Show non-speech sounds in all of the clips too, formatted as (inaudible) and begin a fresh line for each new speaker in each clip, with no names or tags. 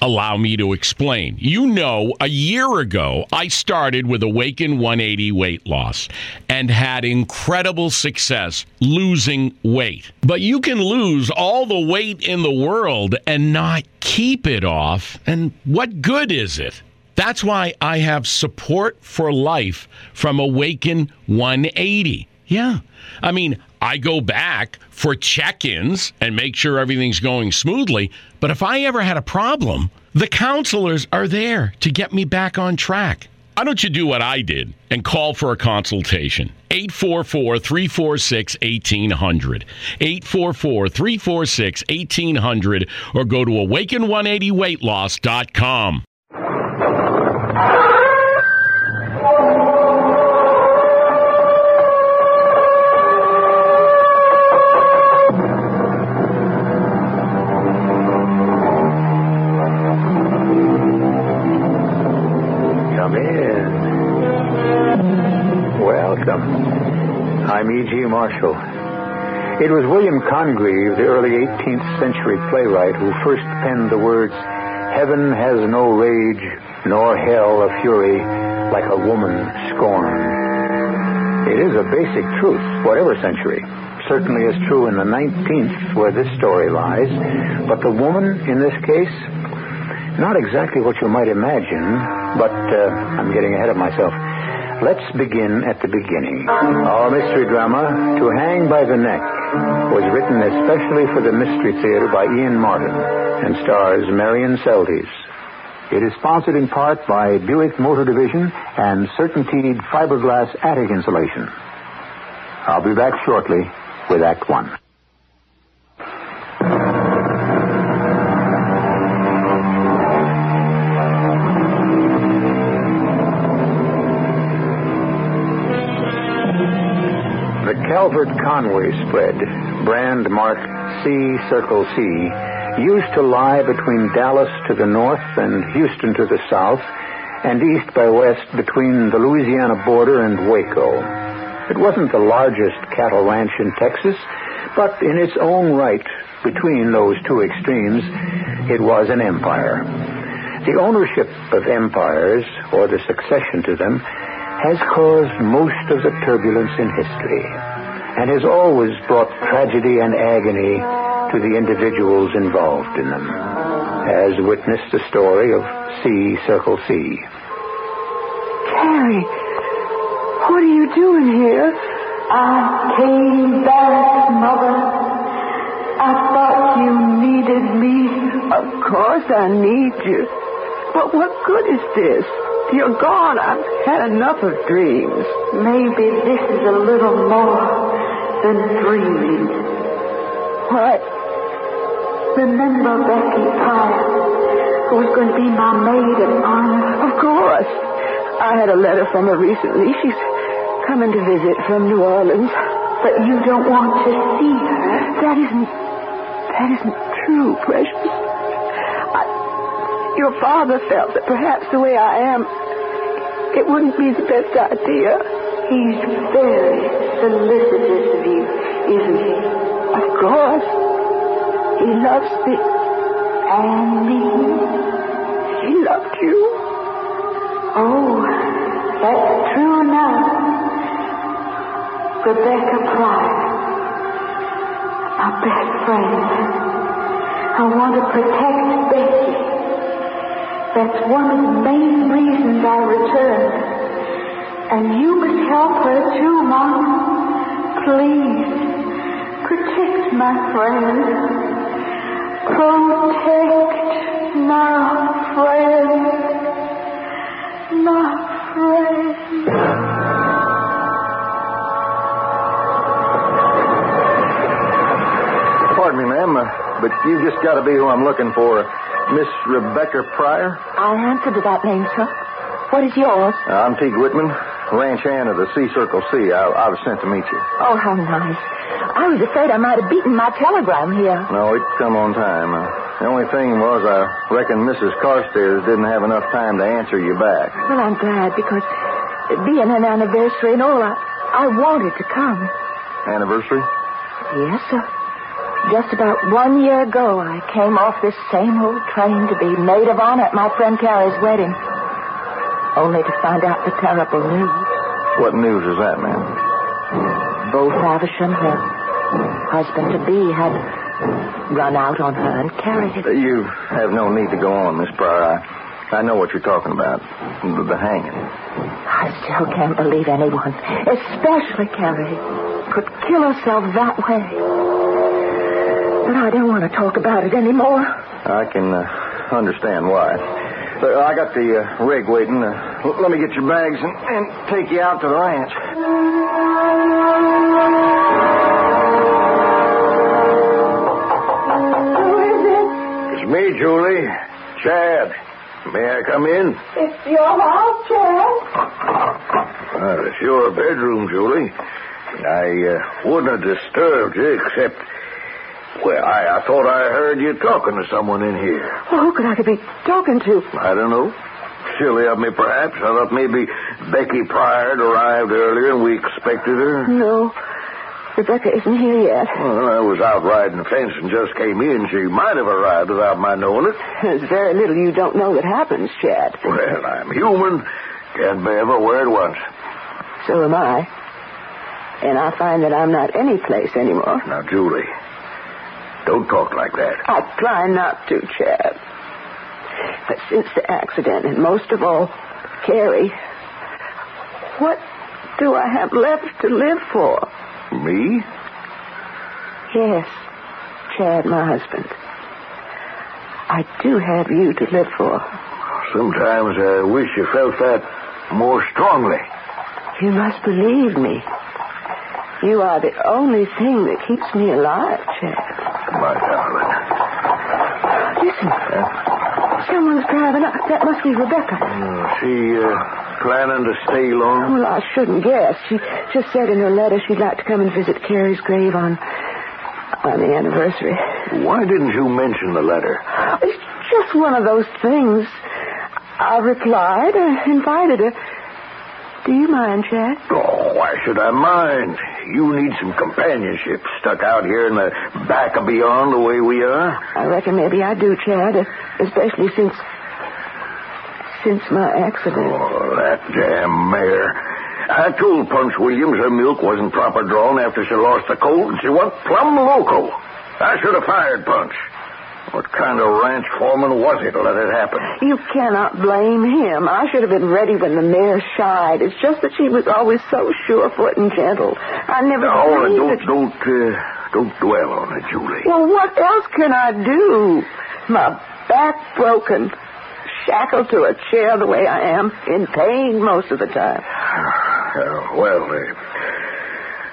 Allow me to explain. You know, a year ago, I started with Awaken 180 weight loss and had incredible success losing weight. But you can lose all the weight in the world and not keep it off. And what good is it? That's why I have support for life from Awaken 180. Yeah. I mean, I go back for check ins and make sure everything's going smoothly. But if I ever had a problem, the counselors are there to get me back on track. Why don't you do what I did and call for a consultation? 844 346 1800. 844 346 1800 or go to awaken180weightloss.com.
Marshall. It was William Congreve, the early 18th century playwright, who first penned the words, Heaven has no rage, nor hell a fury, like a woman scorned. It is a basic truth, whatever century. Certainly is true in the 19th, where this story lies. But the woman, in this case, not exactly what you might imagine, but uh, I'm getting ahead of myself. Let's begin at the beginning. Our mystery drama, To Hang by the Neck, was written especially for the Mystery Theater by Ian Martin and stars Marion Seldes. It is sponsored in part by Buick Motor Division and Certainteed Fiberglass Attic Insulation. I'll be back shortly with Act One. Calvert Conway spread, brand marked C Circle C, used to lie between Dallas to the north and Houston to the south, and east by west between the Louisiana border and Waco. It wasn't the largest cattle ranch in Texas, but in its own right, between those two extremes, it was an empire. The ownership of empires, or the succession to them, has caused most of the turbulence in history and has always brought tragedy and agony to the individuals involved in them, as witnessed the story of C Circle C.
Carrie, what are you doing here? I came back, Mother. I thought you needed me. Of course I need you. But what good is this? You're gone. I've had enough of dreams.
Maybe this is a little more than dreaming.
What?
remember Becky Pryor, who was going to be my maid of honor?
Of course. I had a letter from her recently. She's coming to visit from New Orleans.
But you don't want to see her.
That isn't. That isn't true, precious. I, your father felt that perhaps the way I am, it wouldn't be the best idea.
He's very solicitous of you, isn't he?
Of course. He loves me.
And me.
He loved you.
Oh, that's true enough. Rebecca Pryor, my best friend. I want to protect Becky. That's one of the main reasons I returned. And you must help her too, Mom. Please, protect my friend. Protect my friend. My friend.
Pardon me, ma'am, uh, but you've just got to be who I'm looking for. Miss Rebecca Pryor?
I answer to that name, sir. What is yours?
Uh, I'm Teague Whitman, ranch hand of the C Circle C. I, I was sent to meet you.
Oh, how nice. I was afraid I might have beaten my telegram here.
No, it come on time. Uh, the only thing was I reckon Mrs. Carstairs didn't have enough time to answer you back.
Well, I'm glad because being an anniversary and all, I, I wanted to come.
Anniversary?
Yes, sir. Just about one year ago, I came off this same old train to be maid of honor at my friend Carrie's wedding. Only to find out the terrible news.
What news is that, ma'am?
Beau Faversham, her husband-to-be, had run out on her and carried it.
You have no need to go on, Miss Pryor. I, I know what you're talking about. The, the hanging.
I still can't believe anyone, especially Carrie, could kill herself that way. But I don't want to talk about it anymore.
I can uh, understand why. I got the uh, rig waiting. Uh, l- let me get your bags and, and take you out to the ranch.
Who is it?
It's me, Julie. Chad. May I come in?
It's your house, Chad.
Well, it's your bedroom, Julie. I uh, wouldn't have disturbed you except. Well, I, I thought I heard you talking to someone in here.
Well, who could I be talking to?
I don't know. Silly of me, perhaps. I thought maybe Becky Pryor had arrived earlier and we expected her.
No. Rebecca isn't here yet.
Well, I was out riding the fence and just came in. She might have arrived without my knowing it.
There's very little you don't know that happens, Chad.
Well, I'm human. Can't be everywhere at once.
So am I. And I find that I'm not any place anymore.
Now, Julie, don't talk like that.
I try not to, Chad. But since the accident, and most of all, Carrie, what do I have left to live for?
Me?
Yes, Chad, my husband. I do have you to live for.
Sometimes I wish you felt that more strongly.
You must believe me. You are the only thing that keeps me alive, Chad.
My darling.
Listen. Someone's driving up. That must be Rebecca.
Uh, she uh, planning to stay long?
Well, I shouldn't guess. She just said in her letter she'd like to come and visit Carrie's grave on on the anniversary.
Why didn't you mention the letter?
It's just one of those things. I replied, uh, invited her. Do you mind, Chad?
Oh, why should I mind? You need some companionship stuck out here in the back of beyond the way we are.
I reckon maybe I do, Chad, especially since since my accident.
Oh, that damn mare. I told Punch Williams her milk wasn't proper drawn after she lost the colt, and she went plumb loco. I should have fired Punch. What kind of ranch foreman was he to let it happen?
You cannot blame him. I should have been ready when the mare shied. It's just that she was always so sure-foot and gentle. I never
No,
believed
don't,
that-
don't, uh, don't dwell on it, Julie.
Well, what else can I do? My back broken, shackled to a chair the way I am, in pain most of the time. (sighs)
Uh, well, uh,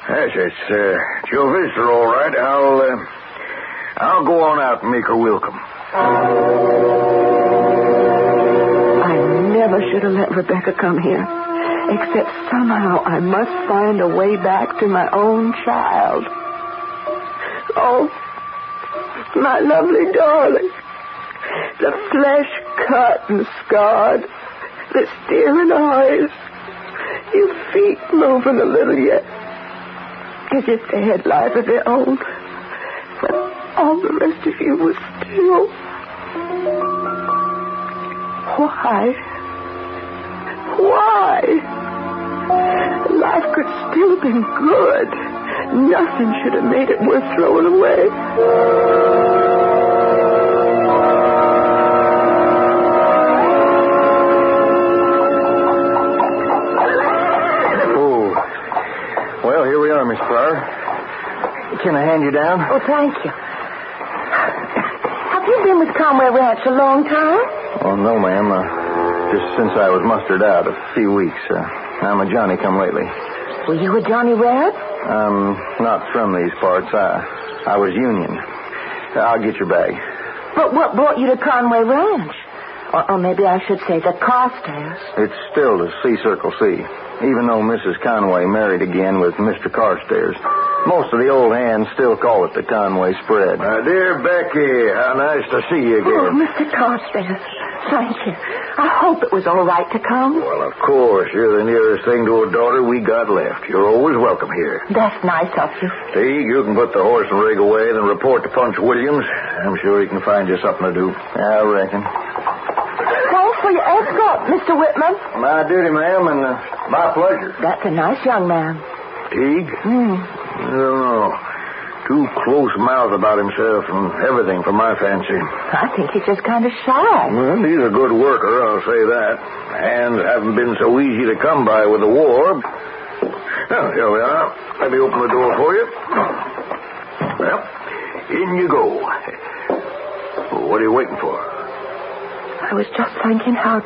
yes, it's, uh, visitor, all right. I'll, uh, I'll go on out and make her welcome.
I never should have let Rebecca come here. Except somehow I must find a way back to my own child. Oh, my lovely darling. The flesh cut and scarred. The staring eyes. Your feet moving a little yet. As if they had life of their own. But all the rest of you was still. Why? Why? Life could still have been good. Nothing should have made it worth throwing away.
Oh. Well, here we are, Miss Flower. Can I hand you down?
Oh, thank you. With Conway Ranch a long time?
Oh, no, ma'am. Uh, just since I was mustered out a few weeks. Uh, I'm a Johnny come lately.
Were you a Johnny Reb?
I'm not from these parts. I, I was Union. I'll get your bag.
But what brought you to Conway Ranch? Or, or maybe I should say the Carstairs.
It's still the C Circle C, even though Mrs. Conway married again with Mr. Carstairs. Most of the old hands still call it the Conway spread.
My dear Becky, how nice to see you again. Oh.
Mr. Carstairs, thank you. I hope it was all right to come.
Well, of course, you're the nearest thing to a daughter we got left. You're always welcome here.
That's nice of you.
Teague, you can put the horse and rig away, then report to Punch Williams. I'm sure he can find you something to do.
I reckon.
Thanks for your escort, Mr. Whitman.
My duty, ma'am, and uh, my pleasure.
That's a nice young man.
Teague?
Hmm.
I don't know. Too close mouthed about himself and everything for my fancy.
I think he's just kind of shy.
Well, he's a good worker, I'll say that. Hands haven't been so easy to come by with the war. Well, here we are. Let me open the door for you. Well, in you go. What are you waiting for?
I was just thinking how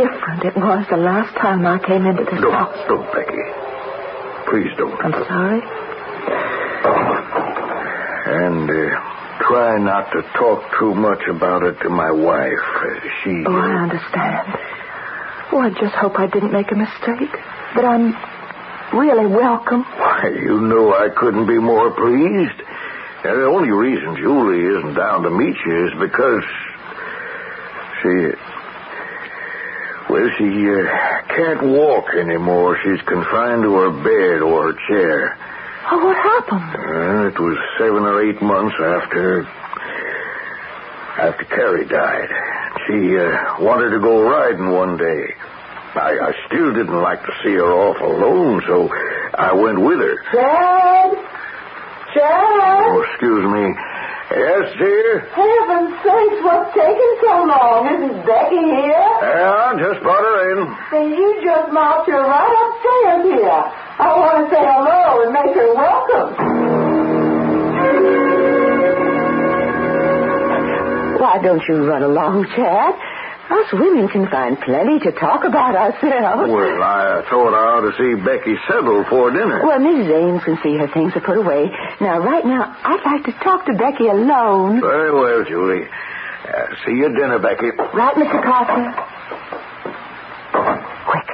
different it was the last time I came into this
Don't,
house.
don't, Becky. Please don't.
I'm sorry.
And uh, try not to talk too much about it to my wife. Uh, she.
Oh, I understand. Oh, I just hope I didn't make a mistake. That I'm really welcome.
Why, you know I couldn't be more pleased. And the only reason Julie isn't down to meet you is because she. Well, she uh, can't walk anymore. She's confined to her bed or her chair.
Oh, what happened?
Uh, it was seven or eight months after. after Carrie died. She uh, wanted to go riding one day. I, I still didn't like to see her off alone, so I went with her.
Chad? Chad?
Oh, excuse me. Yes, dear?
Heaven's sakes, what's taking so long? Isn't Becky here?
Yeah, just brought her in.
Then you just marched her right upstairs here. I want to say hello and make her welcome.
Why don't you run along, Chad? Us women can find plenty to talk about ourselves.
Well, I thought I ought to see Becky settled for dinner.
Well, Mrs. Ames can see her things are put away. Now, right now, I'd like to talk to Becky alone.
Very well, Julie. Uh, see you at dinner, Becky.
Right, Mr. Carter? Quick.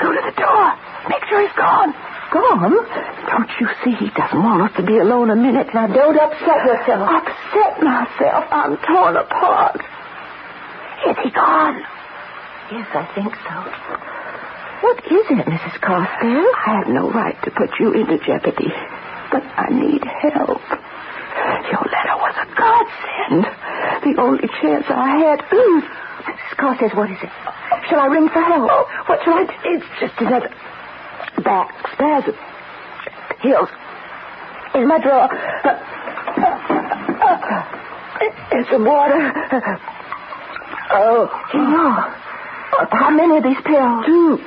Go to the door. Make sure he's gone. Gone? Don't you see he doesn't want us to be alone a minute? Now, don't upset yourself. Upset myself? I'm torn apart. Is he gone? Yes, I think so. What is it, Mrs. Carstairs? I have no right to put you into jeopardy, but I need help. Your letter was a godsend. The only chance I had. Hmm. Mrs. Carstairs, what is it? Shall I ring for help? Oh, what shall I do? It's just another back spasm. Heels. In my drawer. And some water. Oh. Here. How many of these pills? Two.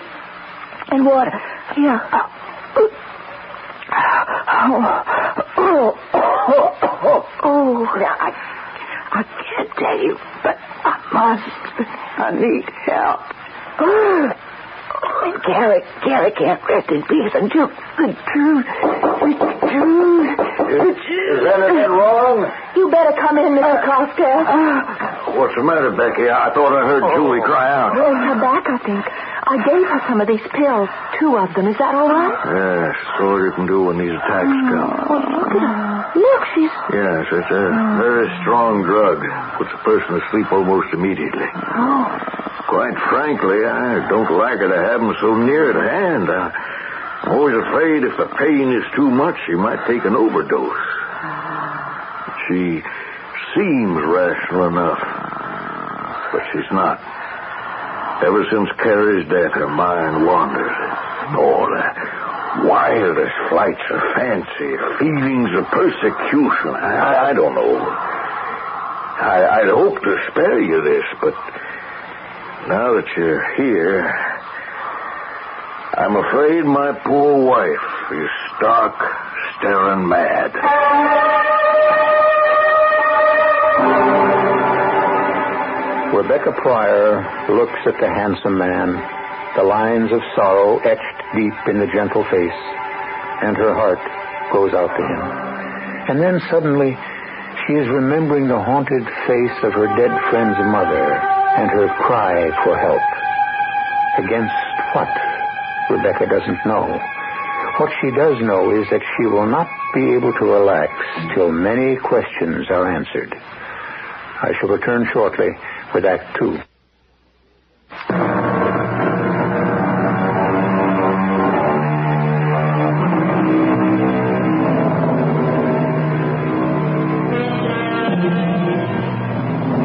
And water. Here. Oh. Oh. Uh, oh. Oh. oh. Now, I, I can't tell you, but I must. I need help. And Carrie, Carrie can't rest in peace until the truth, the truth
Is, is anything wrong?
You better come in, Mr. Costello.
Uh, What's the matter, Becky? I thought I heard oh. Julie cry out.
Oh, her back, I think. I gave her some of these pills. Two of them. Is that all right?
Yes, so you can do when these attacks oh, come.
Look at her. Look, she's...
Yes, it's a very strong drug. Puts a person to sleep almost immediately.
Oh.
Quite frankly, I don't like her to have them so near at hand. I'm always afraid if the pain is too much, she might take an overdose. Ah. She seems rational enough, but she's not. Ever since Carrie's death, her mind wanders. All the wildest flights of fancy, feelings of persecution. I, I don't know. I, I'd hope to spare you this, but now that you're here, I'm afraid my poor wife is stark, staring mad.
Rebecca Pryor looks at the handsome man, the lines of sorrow etched deep in the gentle face, and her heart goes out to him. And then suddenly, she is remembering the haunted face of her dead friend's mother and her cry for help. Against what? Rebecca doesn't know. What she does know is that she will not be able to relax till many questions are answered. I shall return shortly with Act Two.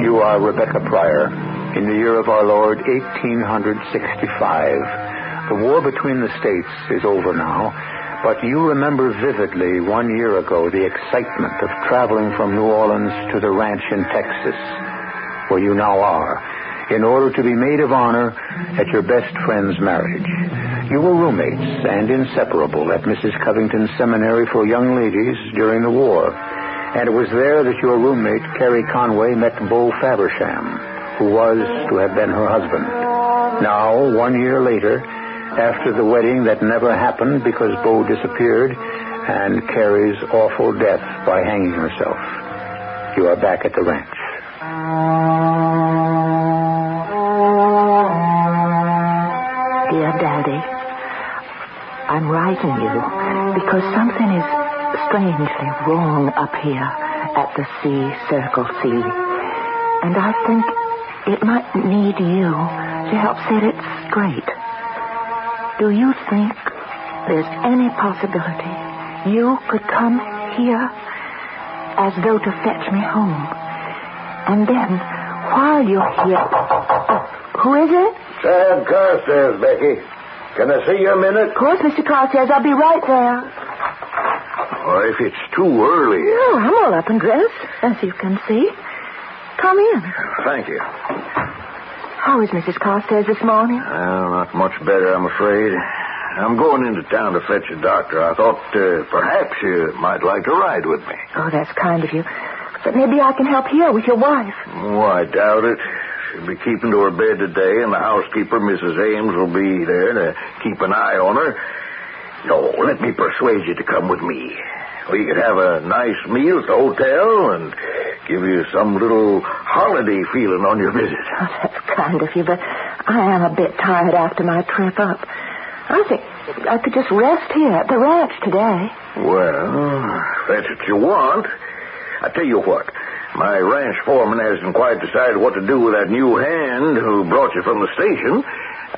You are Rebecca Pryor. In the year of our Lord, 1865. The war between the states is over now, but you remember vividly one year ago the excitement of traveling from New Orleans to the ranch in Texas, where you now are, in order to be maid of honor at your best friend's marriage. You were roommates and inseparable at Mrs. Covington's seminary for young ladies during the war. And it was there that your roommate, Carrie Conway, met Beau Faversham, who was to have been her husband. Now, one year later, after the wedding that never happened because Beau disappeared and Carrie's awful death by hanging herself, you are back at the ranch.
Dear Daddy, I'm writing you because something is strangely wrong up here at the C Circle C. And I think it might need you to help set it straight. Do you think there's any possibility you could come here as though to fetch me home? And then, while you're here. Who is it?
Sam Carstairs, Becky. Can I see you a minute?
Of course, Mr. Carstairs. I'll be right there.
Or if it's too early.
Oh, I'm all up and dressed, as you can see. Come in.
Thank you.
How is Mrs. Carstairs this morning?
Well, not much better, I'm afraid. I'm going into town to fetch a doctor. I thought uh, perhaps you might like to ride with me.
Oh, that's kind of you. But maybe I can help here with your wife.
Oh, I doubt it. She'll be keeping to her bed today, and the housekeeper, Mrs. Ames, will be there to keep an eye on her. No, let me persuade you to come with me. We could have a nice meal at the hotel and give you some little holiday feeling on your visit.
Oh, that's kind of you, but I am a bit tired after my trip up. I think I could just rest here at the ranch today.
Well, if that's what you want. I tell you what. My ranch foreman hasn't quite decided what to do with that new hand who brought you from the station.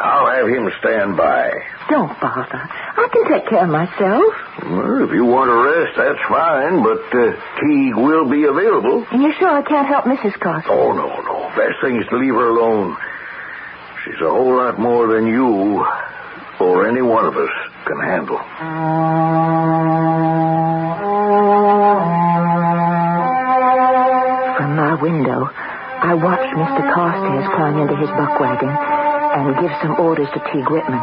I'll have him stand by.
Don't bother. I can take care of myself.
Well, if you want to rest, that's fine, but uh, Teague will be available.
And you're sure I can't help Mrs. Carstairs?
Oh, no, no. Best thing is to leave her alone. She's a whole lot more than you or any one of us can handle.
I watched Mr. Carstairs climb into his buck wagon and give some orders to Teague Whitman,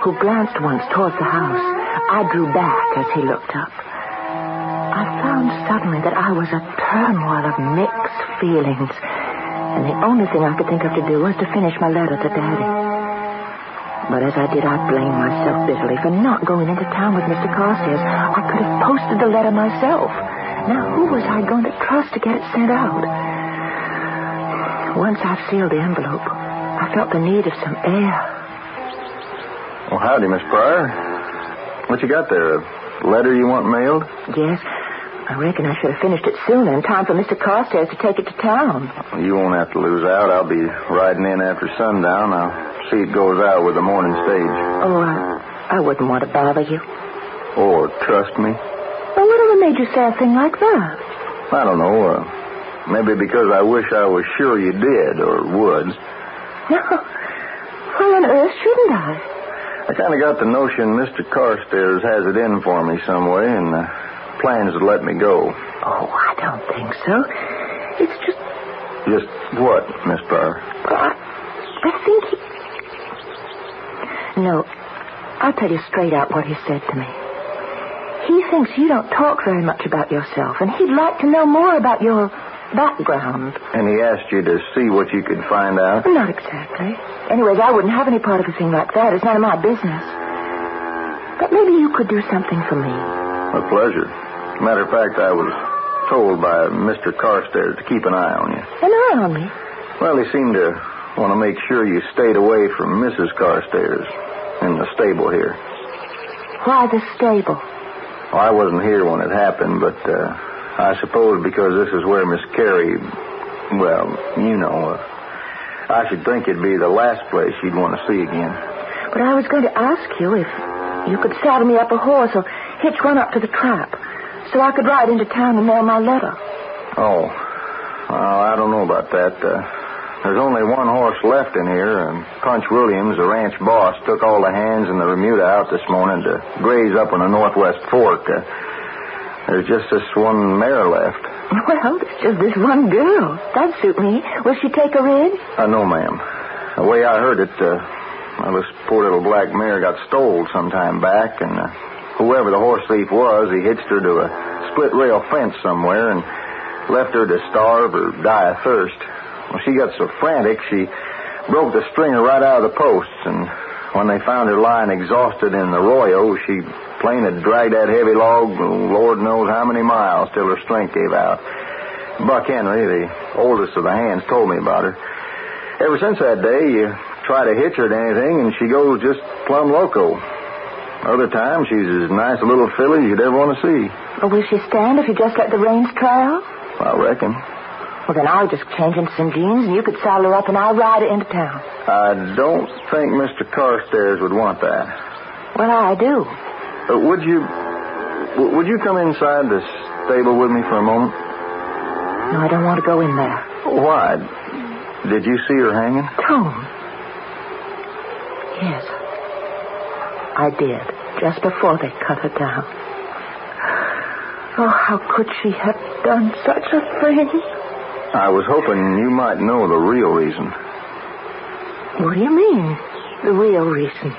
who glanced once towards the house. I drew back as he looked up. I found suddenly that I was a turmoil of mixed feelings, and the only thing I could think of to do was to finish my letter to Daddy. But as I did, I blamed myself bitterly for not going into town with Mr. Carstairs. I could have posted the letter myself. Now, who was I going to trust to get it sent out? Once I've sealed the envelope, I felt the need of some air.
Well, howdy, Miss Pryor. What you got there? A letter you want mailed?
Yes. I reckon I should have finished it sooner in time for Mr. Carstairs to take it to town.
You won't have to lose out. I'll be riding in after sundown. I'll see it goes out with the morning stage.
Oh, I, I wouldn't want to bother you.
Or trust me.
Well, whatever made you say a thing like that?
I don't know. Uh, maybe because I wish I was sure you did or would.
No. Why on earth shouldn't I?
I kind of got the notion Mr. Carstairs has it in for me some way and uh, plans to let me go.
Oh, I don't think so. It's just.
Just what, Miss Pryor?
I, I think he. No, I'll tell you straight out what he said to me. He thinks you don't talk very much about yourself, and he'd like to know more about your background.
And he asked you to see what you could find out?
Not exactly. Anyways, I wouldn't have any part of a thing like that. It's none of my business. But maybe you could do something for me.
A pleasure. Matter of fact, I was told by Mr. Carstairs to keep an eye on you.
An eye on me?
Well, he seemed to want to make sure you stayed away from Mrs. Carstairs in the stable here.
Why the stable?
Well, I wasn't here when it happened, but uh, I suppose because this is where Miss Carrie, well, you know, uh, I should think it'd be the last place you'd want to see again.
But I was going to ask you if you could saddle me up a horse or hitch one up to the trap so I could ride into town and mail my letter.
Oh, well, I don't know about that. Uh, there's only one horse left in here, and Punch Williams, the ranch boss, took all the hands in the remuda out this morning to graze up on the northwest fork. Uh, there's just this one mare left.
Well, just this one girl. That'd suit me. Will she take a rid?
Uh, no, ma'am. The way I heard it, uh, well, this poor little black mare got stole some time back, and uh, whoever the horse thief was, he hitched her to a split rail fence somewhere and left her to starve or die of thirst. Well, she got so frantic, she broke the stringer right out of the posts, and when they found her lying exhausted in the arroyo, she plain had dragged that heavy log, Lord knows how many miles, till her strength gave out. Buck Henry, the oldest of the hands, told me about her. Ever since that day, you try to hitch her to anything, and she goes just plumb loco. Other times, she's as nice a little filly as you'd ever want to see.
Or will she stand if you just let the reins try out?
I reckon.
Well, then I'll just change into some jeans, and you could saddle her up, and I'll ride her into town.
I don't think Mr. Carstairs would want that.
Well, I do.
Uh, would you... Would you come inside the stable with me for a moment?
No, I don't want to go in there.
Why? Did you see her hanging?
Tone. Yes. I did, just before they cut her down. Oh, how could she have done such a thing?
I was hoping you might know the real reason.
What do you mean, the real reason?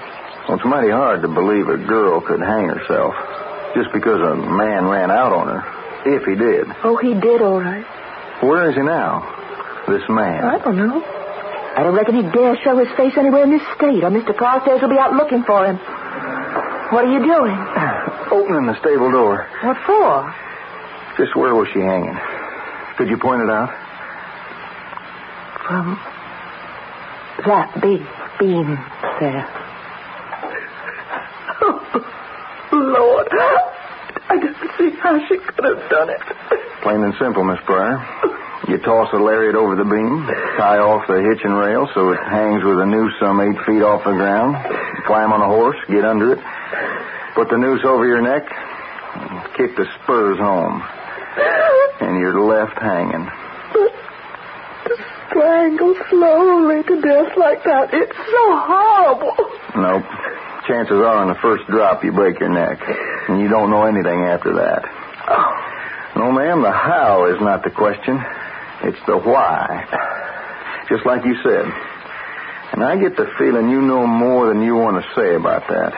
Well, it's mighty hard to believe a girl could hang herself just because a man ran out on her, if he did.
Oh, he did, all right.
Where is he now? This man.
I don't know. I don't reckon he'd dare show his face anywhere in this state, or Mr. Carstairs will be out looking for him. What are you doing? (sighs)
Opening the stable door.
What for?
Just where was she hanging? Could you point it out?
From that big beam there. Lord, I didn't see how she could have done it.
Plain and simple, Miss Pryor. You toss a lariat over the beam, tie off the hitching rail so it hangs with a noose some eight feet off the ground, climb on a horse, get under it, put the noose over your neck, and kick the spurs home, and you're left hanging.
Just strangle slowly to death like that. It's so horrible.
Nope. Chances are on the first drop you break your neck, and you don't know anything after that. Oh. No, ma'am, the how is not the question. It's the why. Just like you said. And I get the feeling you know more than you want to say about that.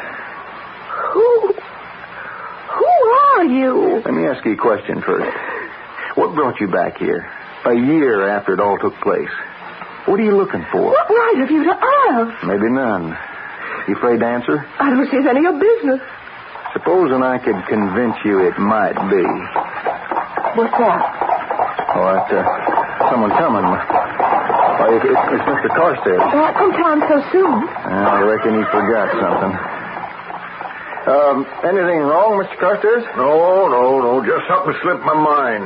Who? Who are you?
Let me ask you a question first. What brought you back here? A year after it all took place. What are you looking for?
What right have you to ask?
Maybe none. You afraid to answer?
I don't see it's any of your business.
Supposing I could convince you it might be.
What's that?
Oh, that's uh, someone coming. Oh, it, it's, it's Mr. Carstairs.
How come time so soon?
I reckon he forgot something. Um, anything wrong, Mr. Carstairs?
No, no, no. Just something slipped my mind.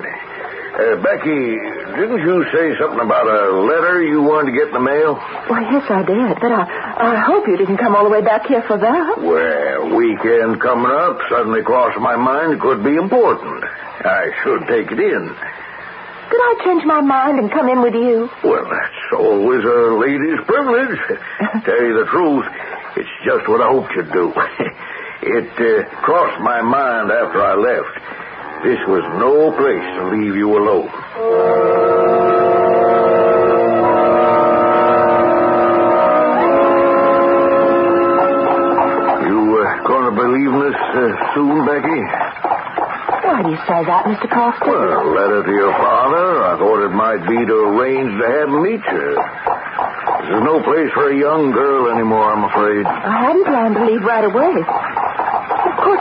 Uh, Becky, didn't you say something about a letter you wanted to get in the mail?
Why, yes, I did. But I, I hope you didn't come all the way back here for that.
Well, weekend coming up suddenly crossed my mind it could be important. I should take it in.
Could I change my mind and come in with you?
Well, that's always a lady's privilege. (laughs) Tell you the truth, it's just what I hoped you'd do. (laughs) it uh, crossed my mind after I left. This was no place to leave you alone. You uh, going to believe this uh, soon, Becky?
Why do you say that, Mr. Carstairs?
Well, a letter to your father. I thought it might be to arrange to have him meet you. This is no place for a young girl anymore, I'm afraid.
I hadn't planned to leave right away.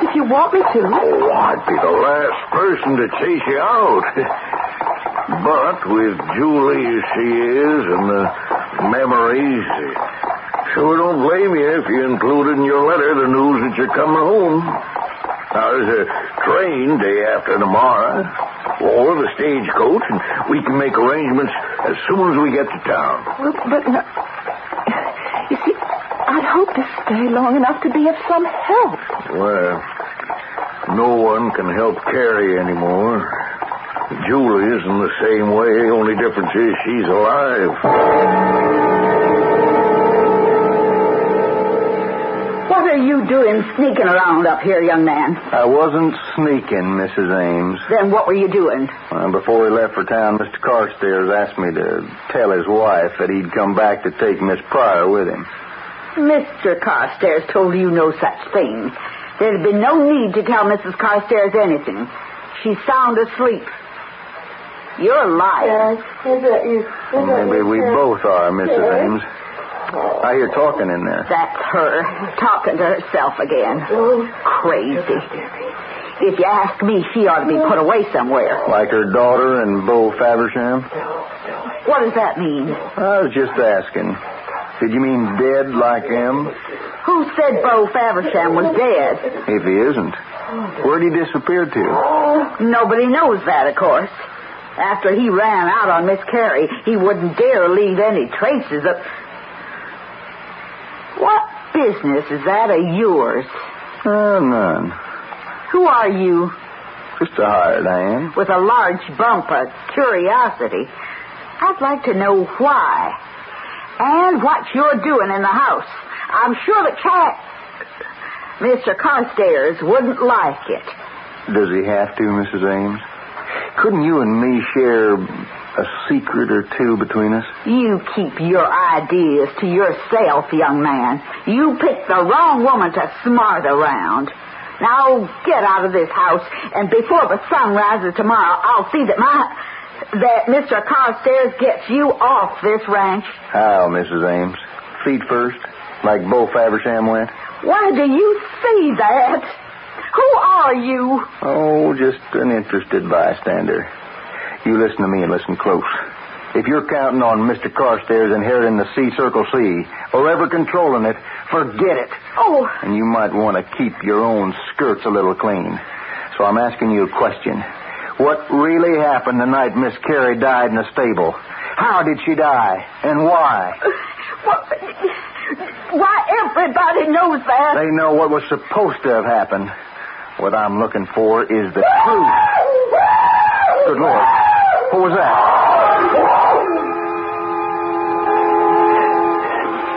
If you want me to.
Oh, I'd be the last person to chase you out. but with Julie as she is and the memories, sure don't blame you if you included in your letter the news that you're coming home. Now, there's a train day after tomorrow, or the stagecoach, and we can make arrangements as soon as we get to town.
Well, but no. You see, I'd hope to stay long enough to be of some help.
Well, no one can help Carrie anymore. Julie is in the same way. The only difference is she's alive.
What are you doing sneaking around up here, young man?
I wasn't sneaking, Mrs. Ames.
Then what were you doing?
Uh, before we left for town, Mr. Carstairs asked me to tell his wife that he'd come back to take Miss Pryor with him.
Mr. Carstairs told you no such thing. There's been no need to tell Mrs. Carstairs anything. She's sound asleep. You're lying.
Maybe we both are, Mrs. Ames. I hear talking in there.
That's her, (laughs) talking to herself again. Crazy. If you ask me, she ought to be put away somewhere.
Like her daughter and Beau Faversham?
What does that mean?
I was just asking. Did you mean dead like him?
Who said Beau Faversham was dead?
If he isn't, where'd he disappear to?
Nobody knows that, of course. After he ran out on Miss Carrie, he wouldn't dare leave any traces of. What business is that of yours?
Uh, none.
Who are you?
Just a hired hand.
With a large bump of curiosity. I'd like to know why. And what you're doing in the house. I'm sure the cat. Mr. Carstairs wouldn't like it.
Does he have to, Mrs. Ames? Couldn't you and me share a secret or two between us?
You keep your ideas to yourself, young man. You picked the wrong woman to smart around. Now get out of this house, and before the sun rises tomorrow, I'll see that my that Mr. Carstairs gets you off this ranch.
How, Mrs. Ames? Feet first, like Beau Faversham went?
Why do you say that? Who are you?
Oh, just an interested bystander. You listen to me and listen close. If you're counting on Mr. Carstairs inheriting the C Circle C or ever controlling it, forget it.
Oh.
And you might want to keep your own skirts a little clean. So I'm asking you a question. What really happened the night Miss Carrie died in the stable? How did she die? And why?
What? Why, everybody knows that.
They know what was supposed to have happened. What I'm looking for is the truth. Good Lord. What was that?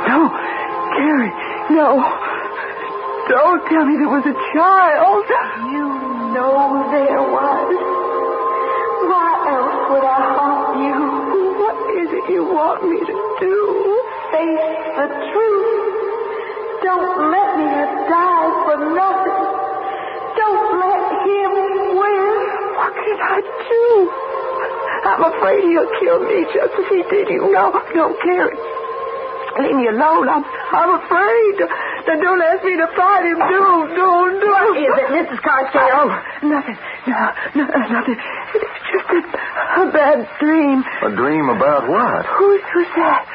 No, Carrie, no. Don't tell me there was a child.
You know there was. I haunt you?
What is it you want me to do?
Face the truth. Don't let me have died for nothing. Don't let him win.
What can I do? I'm afraid he'll kill me just as he did you. No, no, Carrie. Leave me alone. I'm, I'm afraid. Now, don't ask me to fight him. Don't, don't, don't.
What is it, Mrs. Carstairs?
Oh, nothing. No, no, nothing. It's just a, a bad dream.
A dream about what?
Who's, who's that?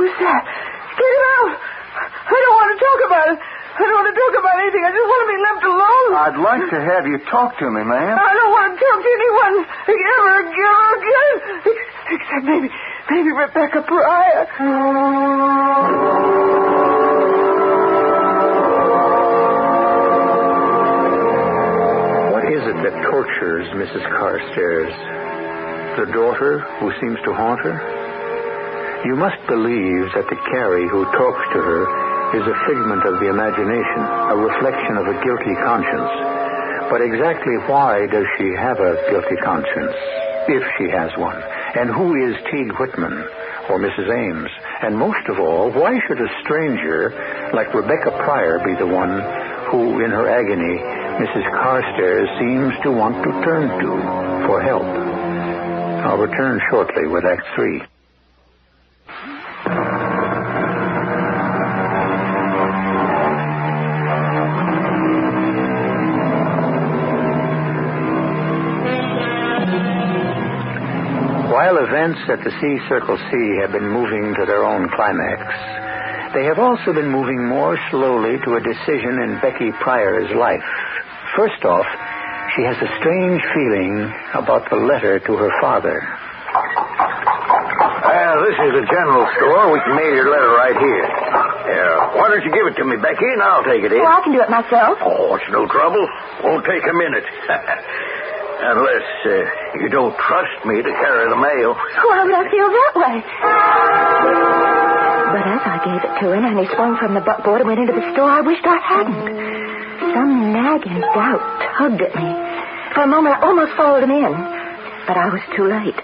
Who's that? Get him out. I don't want to talk about it. I don't want to talk about anything. I just want to be left alone.
I'd like to have you talk to me, ma'am.
I don't want to talk to anyone ever, ever again. Except maybe, maybe Rebecca Pryor.
That tortures Mrs. Carstairs? The daughter who seems to haunt her? You must believe that the Carrie who talks to her is a figment of the imagination, a reflection of a guilty conscience. But exactly why does she have a guilty conscience, if she has one? And who is Teague Whitman or Mrs. Ames? And most of all, why should a stranger like Rebecca Pryor be the one who, in her agony, Mrs. Carstairs seems to want to turn to for help? I'll return shortly with Act Three. While events at the C Circle C have been moving to their own climax, they have also been moving more slowly to a decision in Becky Pryor's life. First off, she has a strange feeling about the letter to her father.
Well, this is the general store. We can mail your letter right here. Yeah, why don't you give it to me, Becky, and I'll take it in.
Oh, I can do it myself.
Oh, it's no trouble. Won't take a minute. (laughs) Unless uh, you don't trust me to carry the mail.
Why would I feel that way? But as I gave it to him and he swung from the buckboard and went into the store, I wished I hadn't. Some nagging doubt tugged at me. For a moment, I almost followed him in. But I was too late.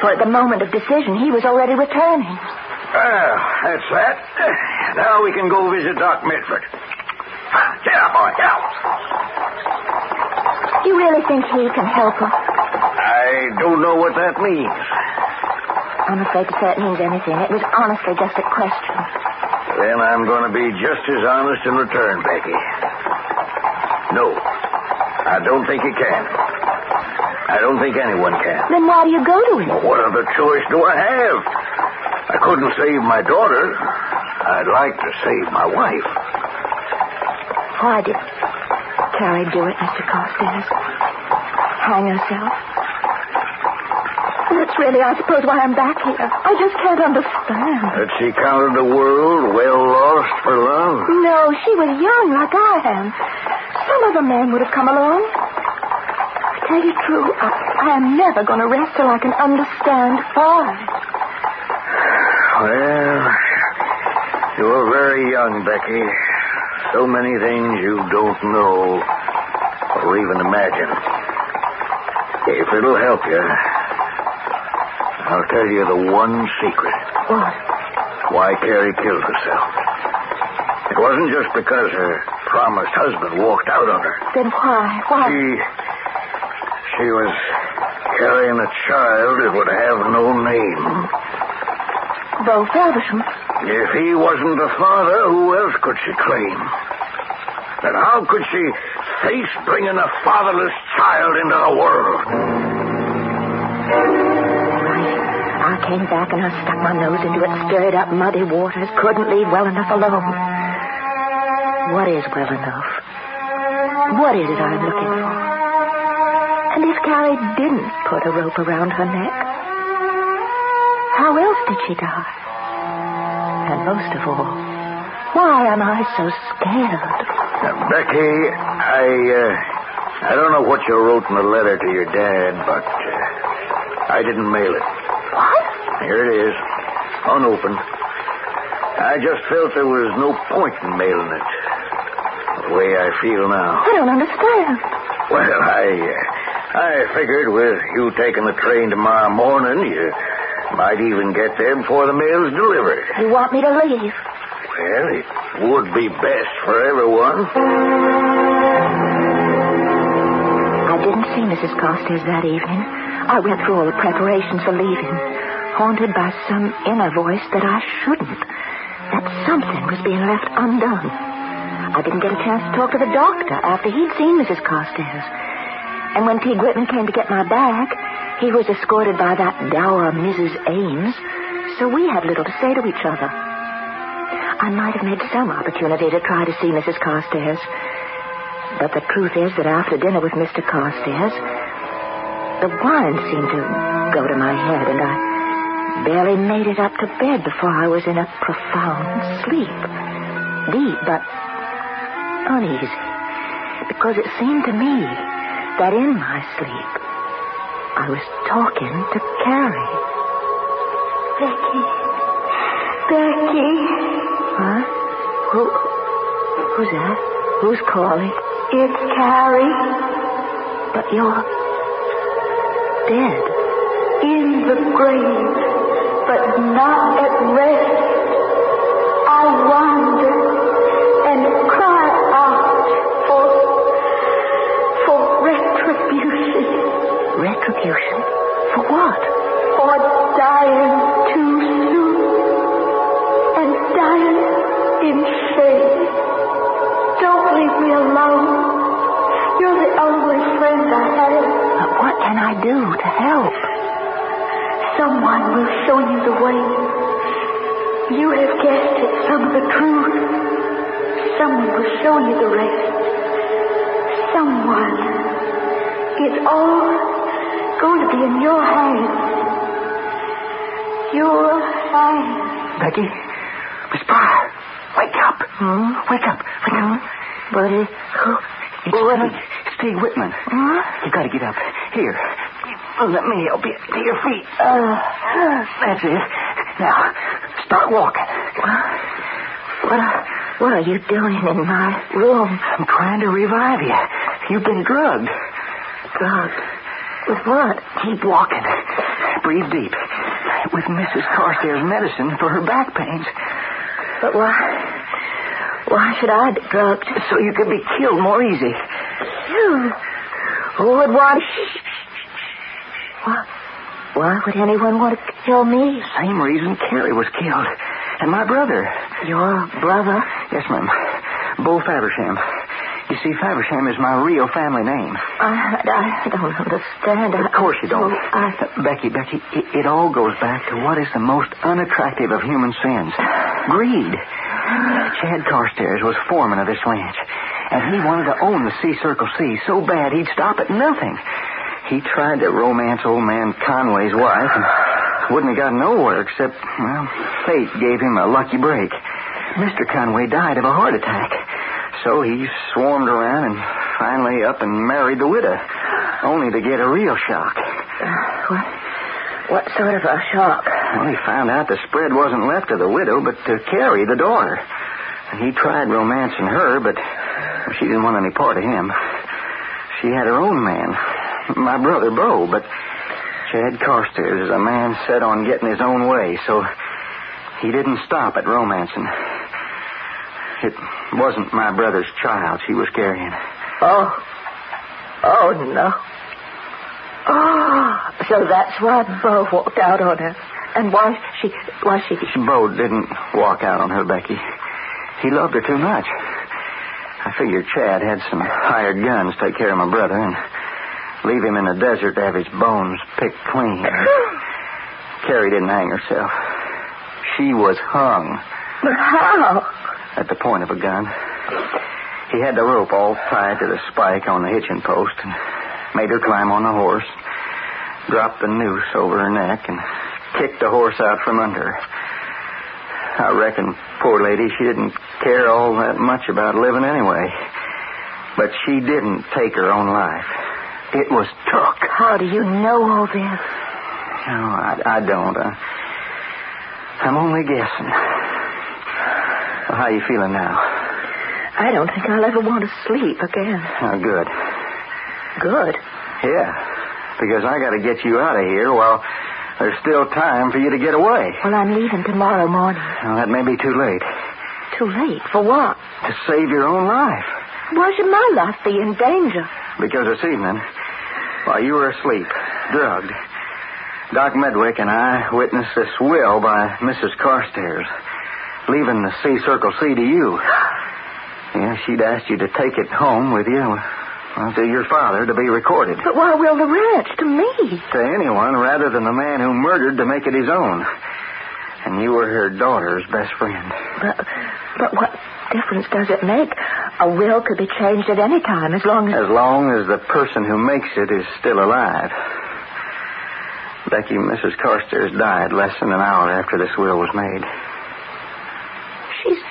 For at the moment of decision, he was already returning.
Well, that's that. Now we can go visit Doc Mitford. Get up, boy. Get up.
Do you really think he can help her?
I don't know what that means.
I'm afraid to say it means anything. It was honestly just a question.
Then I'm going to be just as honest in return, Becky. No, I don't think he can. I don't think anyone can.
Then why do you go to him?
Well, what other choice do I have? I couldn't save my daughter. I'd like to save my wife.
Why did Carrie do it, Mr. Carstairs? Hang herself? That's really, I suppose, why I'm back here. I just can't understand.
That she counted the world well lost for love.
No, she was young like I am. Some other man would have come along. I tell you true, I, I am never going to rest till I can understand why.
Well, you're very young, Becky. So many things you don't know or even imagine. If it'll help you, I'll tell you the one secret.
What?
Why Carrie killed herself. It wasn't just because her promised husband walked out on her.
Then why? Why?
She. She was carrying a child that would have no name.
Beau Faversham.
If he wasn't the father, who else could she claim? And how could she face bringing a fatherless child into the world?
I came back and I stuck my nose into it, stirred up muddy waters, couldn't leave well enough alone. What is well enough? What is it I'm looking for? And if Carrie didn't put a rope around her neck, how else did she die? And most of all, why am I so scared?
Now, Becky, I, uh, I don't know what you wrote in the letter to your dad, but uh, I didn't mail it.
What?
Here it is, unopened. I just felt there was no point in mailing it. Way I feel now.
I don't understand.
Well, I, uh, I figured with you taking the train tomorrow morning, you might even get there before the mail's delivered.
You want me to leave?
Well, it would be best for everyone.
I didn't see Mrs. Carstairs that evening. I went through all the preparations for leaving, haunted by some inner voice that I shouldn't. That something was being left undone. I didn't get a chance to talk to the doctor after he'd seen Mrs. Carstairs. And when Teague Whitman came to get my bag, he was escorted by that dour Mrs. Ames, so we had little to say to each other. I might have made some opportunity to try to see Mrs. Carstairs. But the truth is that after dinner with Mr. Carstairs, the wine seemed to go to my head, and I barely made it up to bed before I was in a profound sleep. Deep, but uneasy. Because it seemed to me that in my sleep, I was talking to Carrie.
Becky. Becky.
Huh? Who? Who's that? Who's calling?
It's Carrie.
But you're dead.
In the grave, but not at rest.
Do to help?
Someone will show you the way. You have guessed at some of the truth. Someone will show you the rest. Someone. It's all going to be in your hands. Your hands.
Becky, Miss Pryor, wake up.
Hmm?
Wake up. Wake up.
What is... Who?
It's uh,
What
Teague, Teague Whitman.
Huh?
You gotta get up. Here. Let me help you to your feet.
Uh,
That's it. Now, start walking.
what, are, what are you doing in my room?
I'm trying to revive you. You've been drugged.
Drugged? With what?
Keep walking. Breathe deep. With Mrs. Carstairs' medicine for her back pains.
But why... Why should I be drugged?
So you could be killed more easy.
You? Who would want... Why, would anyone want to kill me?
Same reason Carrie was killed. And my brother.
Your brother?
Yes, ma'am. Beau Faversham. You see, Faversham is my real family name.
I, I don't understand.
Of course you don't.
I...
Becky, Becky, it, it all goes back to what is the most unattractive of human sins greed. Chad Carstairs was foreman of this ranch, and he wanted to own the C Circle C so bad he'd stop at nothing. He tried to romance old man Conway's wife and wouldn't have got nowhere except, well, fate gave him a lucky break. Mr. Conway died of a heart attack. So he swarmed around and finally up and married the widow, only to get a real shock.
Uh, what, what sort of a shock?
Well, he found out the spread wasn't left to the widow, but to Carrie, the daughter. And he tried romancing her, but she didn't want any part of him. She had her own man, my brother Beau, but Chad Carstairs is a man set on getting his own way, so he didn't stop at romancing. It wasn't my brother's child she was carrying.
Oh. Oh, no. Oh, so that's why Beau walked out on her. And why she, why she...
Bo didn't walk out on her, Becky. He loved her too much. I figured Chad had some hired guns take care of my brother and leave him in the desert to have his bones picked clean. (sighs) Carrie didn't hang herself. She was hung.
But how?
At the point of a gun. He had the rope all tied to the spike on the hitching post and made her climb on the horse, dropped the noose over her neck, and kicked the horse out from under her. I reckon, poor lady, she didn't care all that much about living anyway. But she didn't take her own life. It was took.
How do you know all this?
No, I, I don't. I, I'm only guessing. Well, how are you feeling now?
I don't think I'll ever want to sleep again.
Oh, good.
Good.
Yeah, because I got to get you out of here while there's still time for you to get away.
Well, I'm leaving tomorrow morning.
Well, that may be too late.
Too late. For what?
To save your own life.
Why should my life be in danger?
Because this evening, while you were asleep, drugged, Doc Medwick and I witnessed this will by Mrs. Carstairs, leaving the C Circle C to you. (gasps) Yeah, she'd asked you to take it home with you. Well, to your father to be recorded.
But why will the ranch? To me.
To anyone rather than the man who murdered to make it his own. And you were her daughter's best friend.
But, but what difference does it make? A will could be changed at any time as long as.
As long as the person who makes it is still alive. Becky, Mrs. Carstairs died less than an hour after this will was made.
She's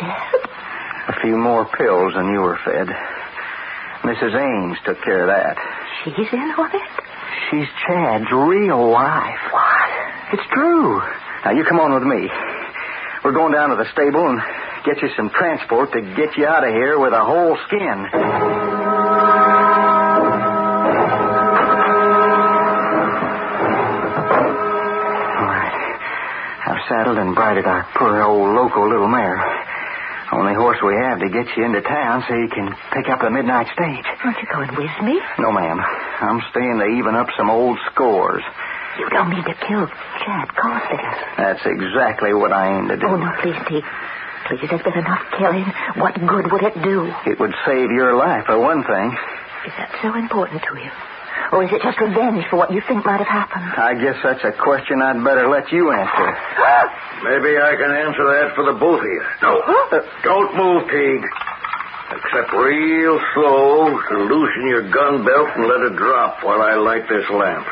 dead?
A few more pills than you were fed. Mrs. Ames took care of that.
She's in on it?
She's Chad's real wife.
What?
It's true. Now, you come on with me. We're going down to the stable and get you some transport to get you out of here with a whole skin. All right. I've saddled and bridled our poor old local little mare. Only horse we have to get you into town so you can pick up the midnight stage.
Aren't you going with me?
No, ma'am. I'm staying to even up some old scores.
You don't mean to kill Chad Carstairs.
That's exactly what I aim to do.
Oh, no, please, Teague. Please, there's been enough killing. What good would it do?
It would save your life, for one thing.
Is that so important to you? Or is it just revenge for what you think might have happened?
I guess that's a question I'd better let you answer. (gasps)
Maybe I can answer that for the both of you. No. Uh, don't move, Teague. Except real slow to loosen your gun belt and let it drop while I light this lamp.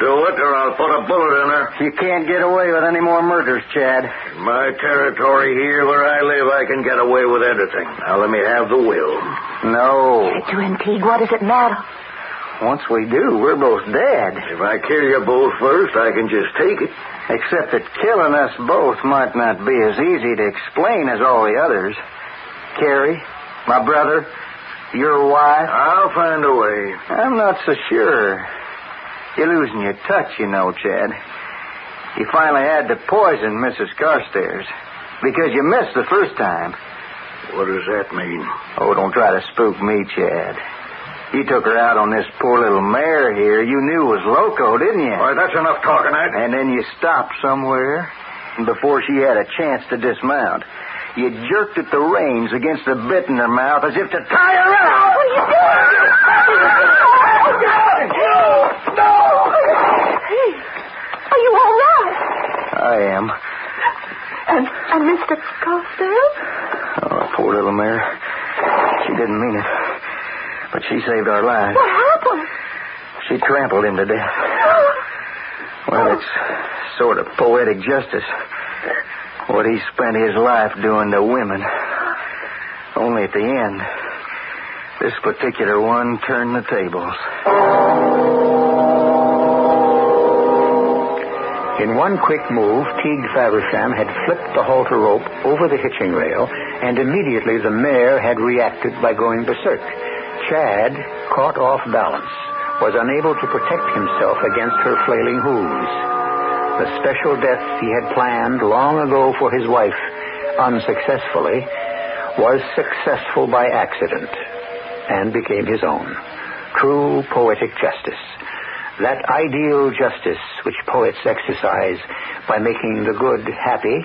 Do it, or I'll put a bullet in her.
You can't get away with any more murders, Chad.
In my territory here where I live, I can get away with anything. Now let me have the will.
No.
To him, Teague, what does it matter?
Once we do, we're both dead.
If I kill you both first, I can just take it.
Except that killing us both might not be as easy to explain as all the others. Carrie, my brother, your wife.
I'll find a way.
I'm not so sure. You're losing your touch, you know, Chad. You finally had to poison Mrs. Carstairs because you missed the first time.
What does that mean?
Oh, don't try to spook me, Chad. You took her out on this poor little mare here you knew was loco, didn't you?
All right, that's enough talking, Ed.
And then you stopped somewhere before she had a chance to dismount. You jerked at the reins against the bit in her mouth as if to tie her up.
What are you doing?
No!
Hey, are you all right?
I am.
And, and Mr. Carstairs?
Oh, poor little mare. She didn't mean it. But she saved our lives.
What happened?
She trampled him to death. (gasps) Well, it's sort of poetic justice. What he spent his life doing to women. Only at the end, this particular one turned the tables.
In one quick move, Teague Faversham had flipped the halter rope over the hitching rail, and immediately the mare had reacted by going berserk. Chad, caught off balance, was unable to protect himself against her flailing hooves. The special death he had planned long ago for his wife, unsuccessfully, was successful by accident and became his own. True poetic justice. That ideal justice which poets exercise by making the good happy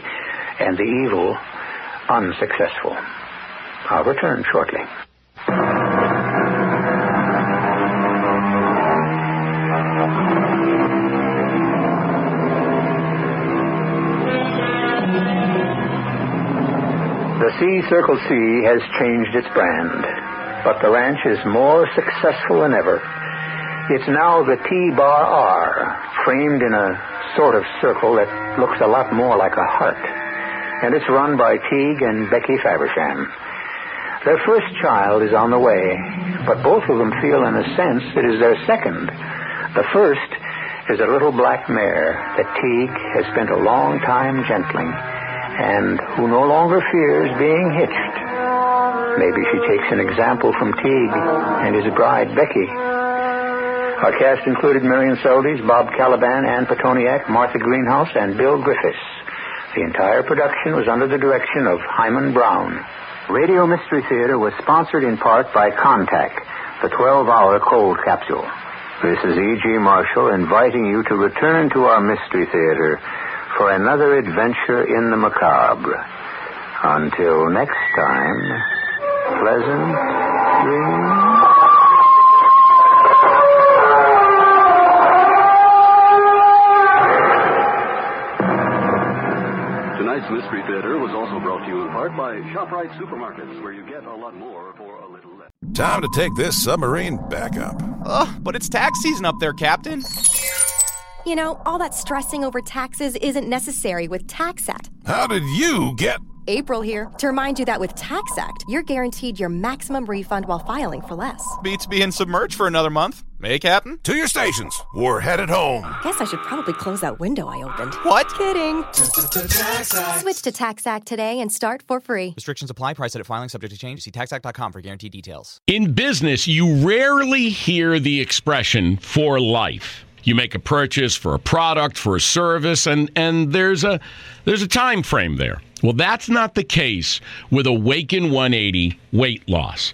and the evil unsuccessful. I'll return shortly. The C Circle C has changed its brand, but the ranch is more successful than ever. It's now the T Bar R, framed in a sort of circle that looks a lot more like a heart. And it's run by Teague and Becky Faversham. Their first child is on the way, but both of them feel, in a sense, it is their second. The first is a little black mare that Teague has spent a long time gentling and who no longer fears being hitched. Maybe she takes an example from Teague and his bride, Becky. Our cast included Marion Seldes, Bob Kaliban, Anne Pitoniak, Martha Greenhouse, and Bill Griffis. The entire production was under the direction of Himan Brown. Radio Mystery Theater was sponsored in part by Contact, the 12-hour cold capsule. This is E.G. Marshall inviting you to return to our Mystery Theater for another adventure in the macabre. Until next time, pleasant dreams.
Tonight's Mystery Theater was also brought to you in part by ShopRite Supermarkets, where you get a lot more for a little less.
Time to take this submarine back up.
Ugh, but it's tax season up there, Captain.
You know, all that stressing over taxes isn't necessary with TaxAct.
How did you get.
April here to remind you that with TaxAct, you're guaranteed your maximum refund while filing for less.
Beats being submerged for another month. Hey, Captain?
To your stations. We're headed home.
Guess I should probably close that window I opened.
What?
Kidding. Switch to TaxAct today and start for free.
Restrictions apply. Price at filing subject to change. See taxact.com for guaranteed details.
In business, you rarely hear the expression for life. You make a purchase for a product, for a service, and, and there's a there's a time frame there. Well, that's not the case with Awaken 180 weight loss.